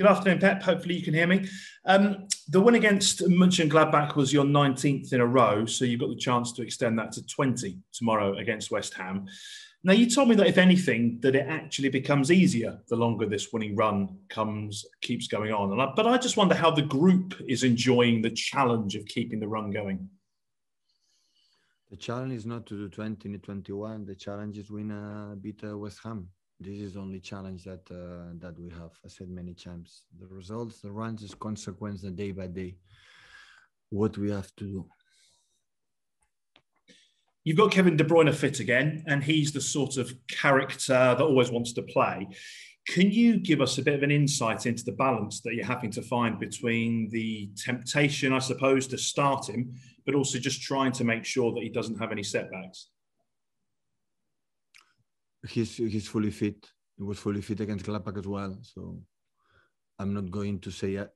Good afternoon, Pep. Hopefully you can hear me. Um, the win against Mönchengladbach was your 19th in a row, so you've got the chance to extend that to 20 tomorrow against West Ham. Now, you told me that if anything, that it actually becomes easier the longer this winning run comes keeps going on. I, but I just wonder how the group is enjoying the challenge of keeping the run going. The challenge is not to do 20 in 21. The challenge is win a beat uh, West Ham. This is only challenge that uh, that we have. I said many times. The results, the runs is consequence, the day by day. What we have to do. You've got Kevin De Bruyne fit again, and he's the sort of character that always wants to play. Can you give us a bit of an insight into the balance that you're having to find between the temptation, I suppose, to start him, but also just trying to make sure that he doesn't have any setbacks? He's he's fully fit. He was fully fit against Gladbach as well. So I'm not going to say uh,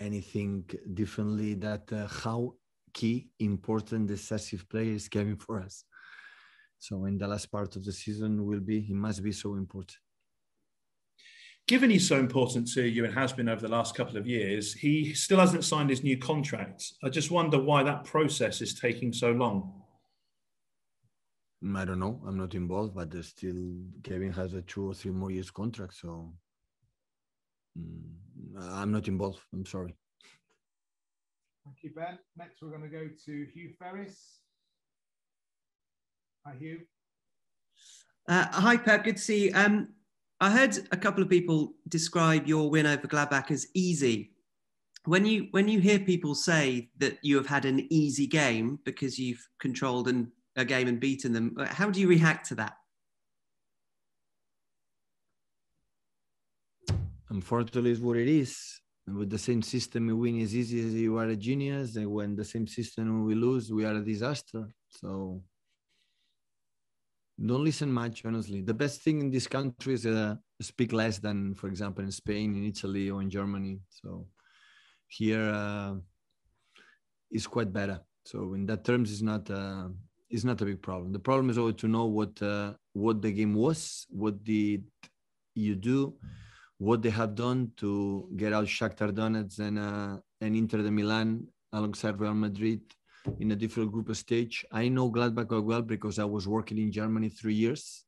anything differently. That uh, how key, important, decisive player is Kevin for us. So in the last part of the season will be he must be so important. Given he's so important to you and has been over the last couple of years, he still hasn't signed his new contract. I just wonder why that process is taking so long. Mm, I don't know. I'm not involved, but still Kevin has a two or three more years contract, so mm, I'm not involved. I'm sorry. Thank you, Ben. Next, we're going to go to Hugh Ferris. Hi, Hugh. Uh, hi, Pep. Good to see you. Um, I heard a couple of people describe your win over Gladbach as easy. When you when you hear people say that you have had an easy game because you've controlled an, a game and beaten them, how do you react to that? Unfortunately, is what it is. With the same system we win as easy as you are a genius and when the same system we lose we are a disaster. So don't listen much honestly. The best thing in this country is uh, speak less than for example in spain in italy or in germany. So here uh, is quite better. So in that terms it's not uh, it's not a big problem the problem is always to know what uh, what the game was what did you do what they have done to get out Shakhtar Donetsk and uh, and Inter de Milan alongside Real Madrid in a different group stage. I know Gladbach well because I was working in Germany three years.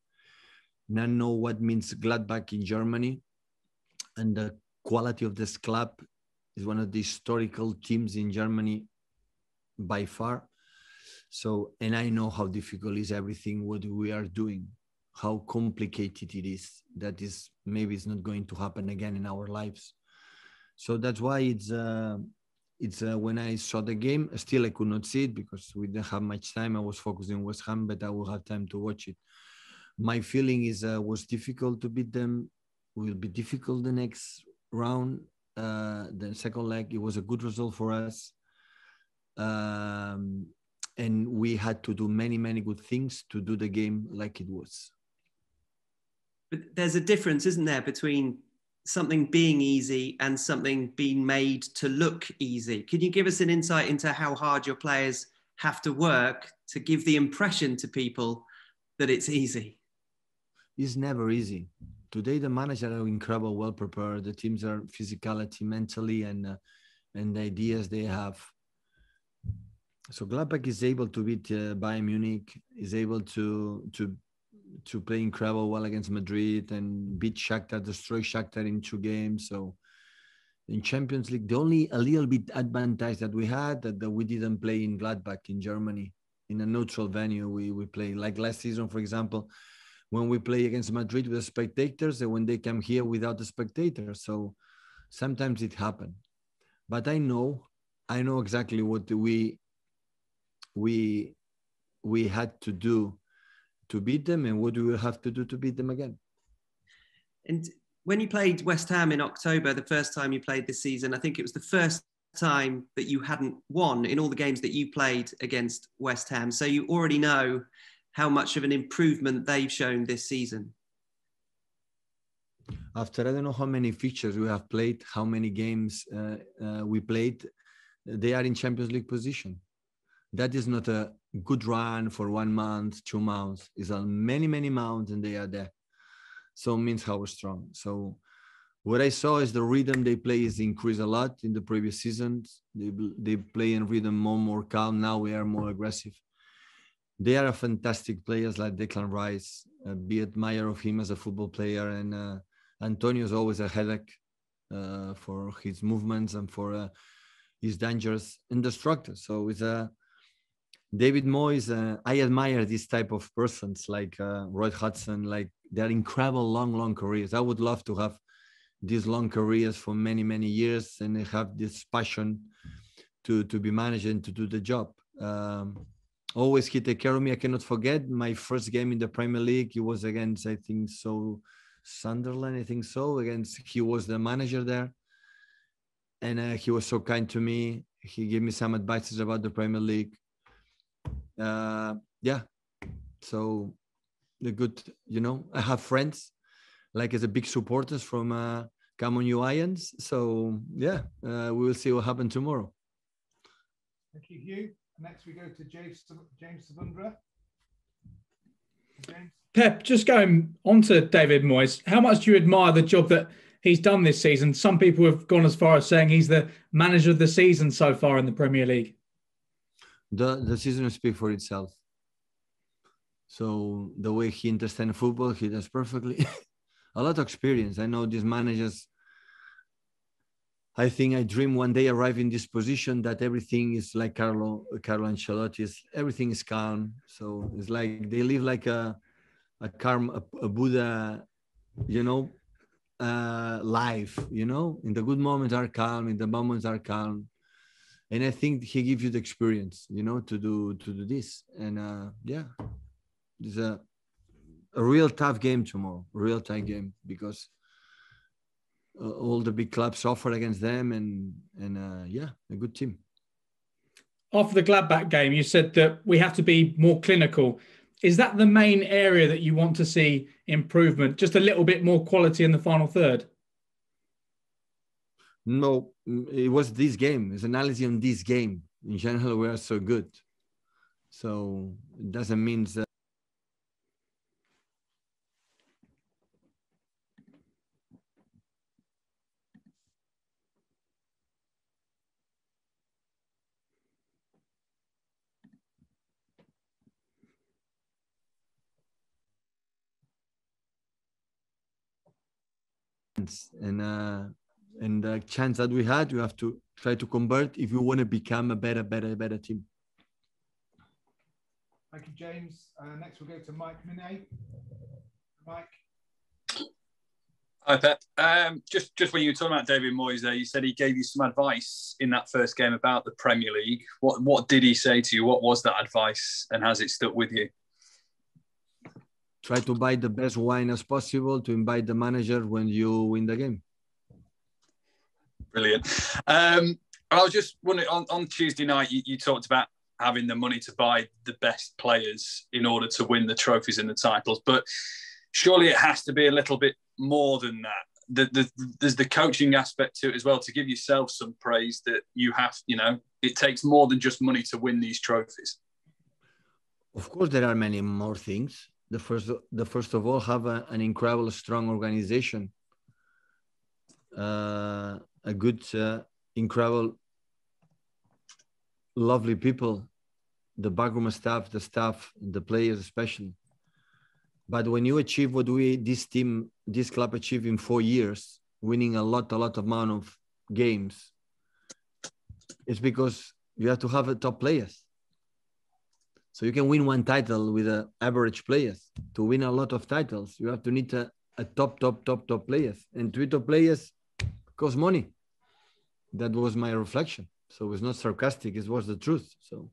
And I know what means Gladbach in Germany, and the quality of this club is one of the historical teams in Germany by far. So, and I know how difficult is everything what we are doing how complicated it is that is maybe it's not going to happen again in our lives. So that's why it's uh, it's uh, when i saw the game still i could not see it because we didn't have much time. I was focusing on west ham but i will have time to watch it. My feeling is uh, was difficult to beat them will be difficult the next round. Uh, the second leg it was a good result for us. Um, and we had to do many many good things to do the game like it was but there's a difference, isn't there, between something being easy and something being made to look easy. Can you give us an insight into how hard your players have to work to give the impression to people that it's easy? It's never easy. Today, the managers are incredible, well prepared. The teams are physicality, mentally, and uh, and the ideas they have. So Gladbach is able to beat uh, Bayern Munich, is able to to to play incredible well against Madrid and beat Shakhtar, destroy Shakhtar in two games. So in Champions League, the only a little bit advantage that we had that, that we didn't play in Gladbach in Germany in a neutral venue. We we play like last season, for example, when we play against Madrid with the spectators, and when they come here without the spectators. So sometimes it happened, but I know I know exactly what we we we had to do to beat them and what do we have to do to beat them again? And when you played west ham in october the first time you played this season i think it was the first time that you hadn't won in all the games that you played against west ham. So you already know how much of an improvement they've shown this season. After i don't know how many features we have played how many games uh, uh, we played they are in champions league position that is not a good run for one month, two months. It's on many, many months and they are there. So it means how strong. So what I saw is the rhythm they play is increased a lot in the previous seasons. They they play in rhythm more more calm. Now we are more aggressive. They are fantastic players like Declan Rice. Uh, be admire of him as a football player, and uh, Antonio is always a headache uh, for his movements and for uh, his dangerous and destructive. So it's a David Moyes. Uh, I admire this type of persons like uh, Roy Hodgson. Like they're incredible long, long careers. I would love to have these long careers for many, many years and have this passion to to be managed and to do the job. Um, always he take care of me. I cannot forget my first game in the Premier League. It was against I think so Sunderland. I think so. Against he was the manager there, and uh, he was so kind to me. He gave me some advices about the Premier League. Uh, yeah, so the good, you know, I have friends like as a big supporters from uh, Come On You Irons. So yeah, uh, we will see what happens tomorrow. Thank you, Hugh. Next, we go to James James Savundra. James. Pep, just going on to David Moyes, how much do you admire the job that he's done this season? Some people have gone as far as saying he's the manager of the season so far in the Premier League. The the season will speak for itself. So the way he understands football, he does perfectly. a lot of experience. I know these managers I think I dream one day arrive in this position that everything is like Carlo Carlo Ancelotti is everything is calm. So it's like they live like a a calm a, a Buddha, you know, uh, life. You know, in the good moments are calm, in the moments are calm, and I think he gives you the experience, you know, to do to do this. And uh, yeah, it's a a real tough game tomorrow, real tight game because uh, all the big clubs offer against them, and and uh, yeah, a good team. After the Gladbach game, you said that we have to be more clinical. Is that the main area that you want to see improvement? Just a little bit more quality in the final third. No, it was this game. It's analysis on this game. In general, we are so good. So it doesn't mean that and uh, and the chance that we had, you have to try to convert if you want to become a better, better, better team. Thank you, James. Uh, next, we'll go to Mike Minay. Mike. Hi, Pep. Um, just just when you were talking about David Moyes there, you said he gave you some advice in that first game about the Premier League. What what did he say to you? What was that advice, and has it stuck with you? try to buy the best wine as possible to invite the manager when you win the game. Brilliant. Um, I was just wondering on, on Tuesday night, you, you, talked about having the money to buy the best players in order to win the trophies and the titles, but surely it has to be a little bit more than that. The, the, there's the coaching aspect to it as well to give yourself some praise that you have, you know, it takes more than just money to win these trophies. Of course, there are many more things the first the first of all have a, an incredible strong organization uh, a good uh, incredible lovely people the backroom staff the staff the players especially but when you achieve what we this team this club achieved in four years winning a lot a lot of amount of games it's because you have to have a top players so you can win one title with a average players. To win a lot of titles, you have to need a, a top, top, top, top players. And three top players cost money. That was my reflection. So it's not sarcastic, it was the truth. So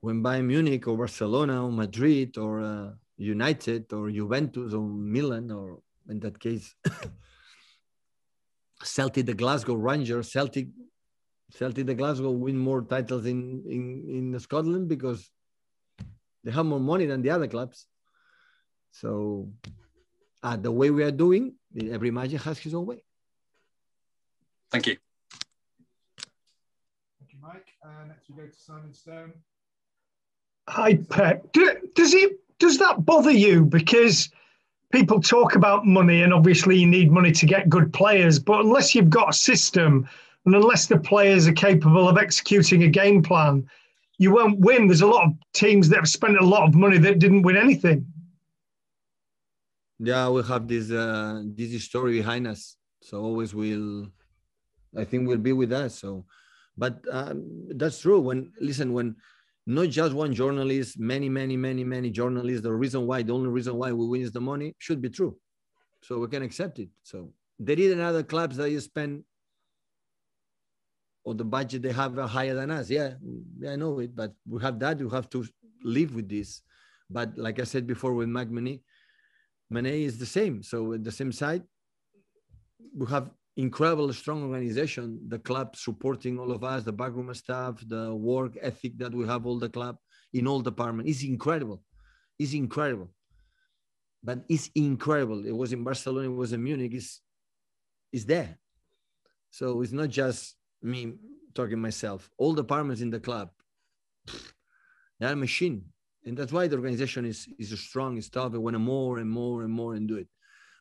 when Bayern Munich or Barcelona or Madrid or uh, United or Juventus or Milan or in that case Celtic the Glasgow Rangers, Celtic Celtic the Glasgow win more titles in, in, in Scotland because they have more money than the other clubs. So uh, the way we are doing, every magic has his own way. Thank you. Thank you, Mike. Uh, next we go to Simon Stone. Hi, Pep. Do, does it does that bother you? Because people talk about money, and obviously you need money to get good players, but unless you've got a system and unless the players are capable of executing a game plan, you won't win. There's a lot of teams that have spent a lot of money that didn't win anything. Yeah, we have this uh, this story behind us, so always will, I think, we'll be with us. So, but um, that's true. When listen, when not just one journalist, many, many, many, many journalists. The reason why, the only reason why we win is the money should be true. So we can accept it. So there is another clubs that you spend or the budget they have are higher than us. Yeah, yeah, I know it, but we have that. We have to live with this. But like I said before with McMoney, Mané is the same. So at the same side, we have incredible strong organization the club supporting all of us the backroom staff the work ethic that we have all the club in all departments is incredible. It's incredible. But it's incredible. It was in barcelona it was in munich. It's, it's there. So it's not just me talking myself. All departments in the club they're a machine. And that's why the organization is is strong is tough and want to more and more and more and do it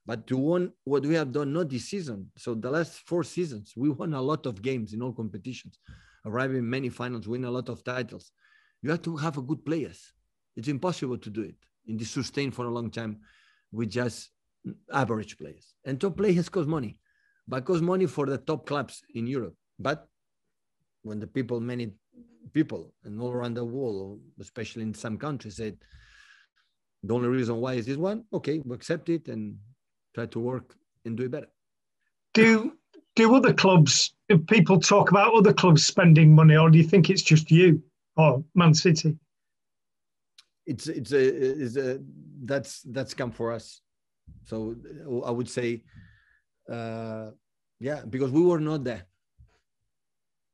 but to win what we have done, not this season. So the last four seasons, we won a lot of games in all competitions, arriving in many finals, win a lot of titles. You have to have a good players. It's impossible to do it in this sustain for a long time with just average players. And top players cost money, but cost money for the top clubs in Europe. But when the people, many people, and all around the world, especially in some countries, said the only reason why is this one, okay, we accept it and try to work and do it better. Do do other clubs? If people talk about other clubs spending money, or do you think it's just you or Man City? It's it's a, it's a that's that's come for us. So I would say, uh, yeah, because we were not there.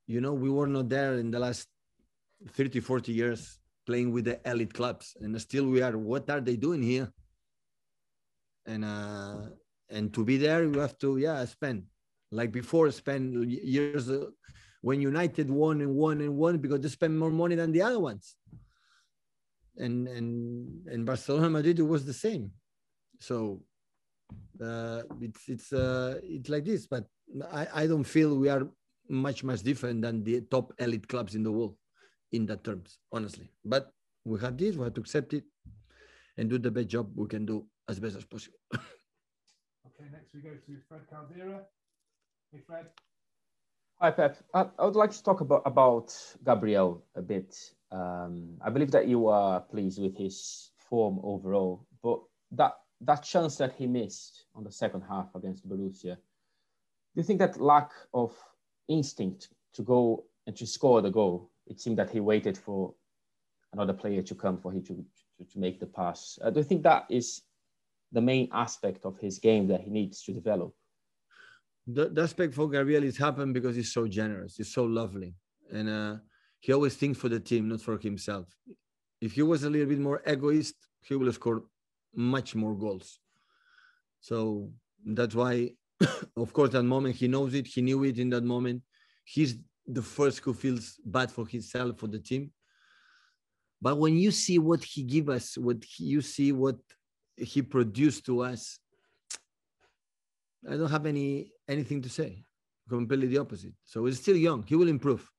You know, we were not there in the last 30, 40 years playing with the elite clubs, and still we are. What are they doing here? And uh, and to be there you have to yeah spend like before spend years uh, when United won and won and won because they spend more money than the other ones. And and and Barcelona Madrid it was the same. So uh, it's it's uh, it's like this, but I, I don't feel we are much much different than the top elite clubs in the world in that terms, honestly. But we have this, we have to accept it and do the best job we can do as best as possible. okay, next we go to Fred Caldeira. Hey, Fred. Hi, Pep. I, I would like to talk about, about Gabriel a bit. Um, I believe that you are pleased with his form overall, but that that chance that he missed on the second half against Borussia, do you think that lack of instinct to go and to score the goal? It seemed that he waited for another player to come for him to, to, to make the pass. Uh, do you think that is the main aspect of his game that he needs to develop? The, aspect for Gabriel is happened because he's so generous, he's so lovely, and uh, he always thinks for the team, not for himself. If he was a little bit more egoist, he would have scored much more goals. So that's why, of course, that moment he knows it, he knew it in that moment. He's the first who feels bad for himself, for the team. But when you see what he give us, what he, you see what he produced to us, I don't have any anything to say. Completely the opposite. So he's still young. He will improve.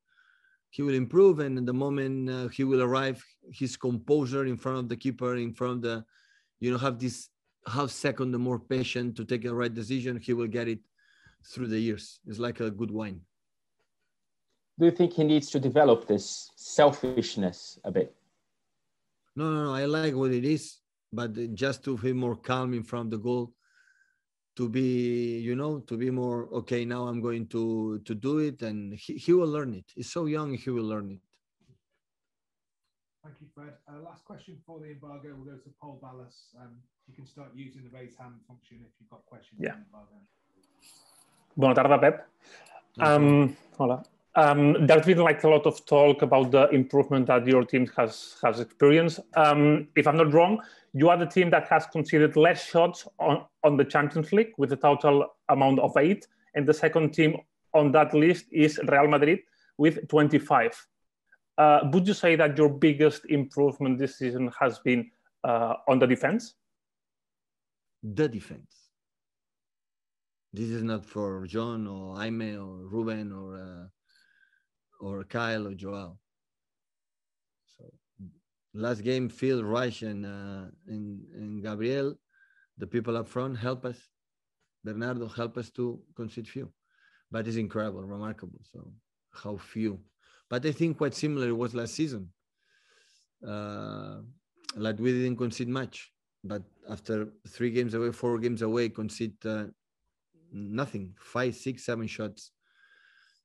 He will improve, and the moment uh, he will arrive, his composure in front of the keeper, in front of the, you know, have this half second, the more patient to take a right decision. He will get it through the years. It's like a good wine. Do you think he needs to develop this selfishness a bit? No, no, no. I like what it is but just to be more calm in front of the goal to be you know to be more okay now i'm going to to do it. And he, he will learn it. He's so young he will learn it. Thank you fred. Uh, last question for the embargo. We'll go to Pol Ballús. Um, you can start using the raise hand function if you've got questions yeah. Buona tarda, Pep. Um, hola. Um, there's been like a lot of talk about the improvement that your team has has experienced. Um, if I'm not wrong, you are the team that has conceded less shots on, on the Champions League with a total amount of eight, and the second team on that list is Real Madrid with 25. Uh, would you say that your biggest improvement this season has been uh, on the defense? the defense. This is not for John or Jaime or Ruben or uh, or Kyle or Joel. Last game, Phil, Rush, and, uh, and, Gabriel, the people up front help us. Bernardo help us to concede few. But it's incredible, remarkable. So how few. But I think quite similar it was last season. Uh, like we didn't concede much, but after three games away, four games away, concede uh, nothing. Five, six, seven shots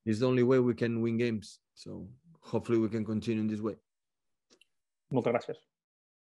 is the only way we can win games. So hopefully we can continue in this way. Muchas gracias.